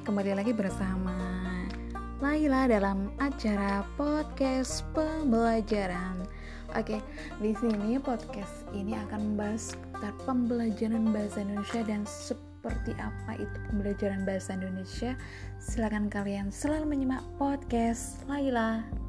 kembali lagi bersama Laila dalam acara podcast pembelajaran. Oke, di sini podcast ini akan membahas tentang pembelajaran bahasa Indonesia dan seperti apa itu pembelajaran bahasa Indonesia. Silakan kalian selalu menyimak podcast Laila.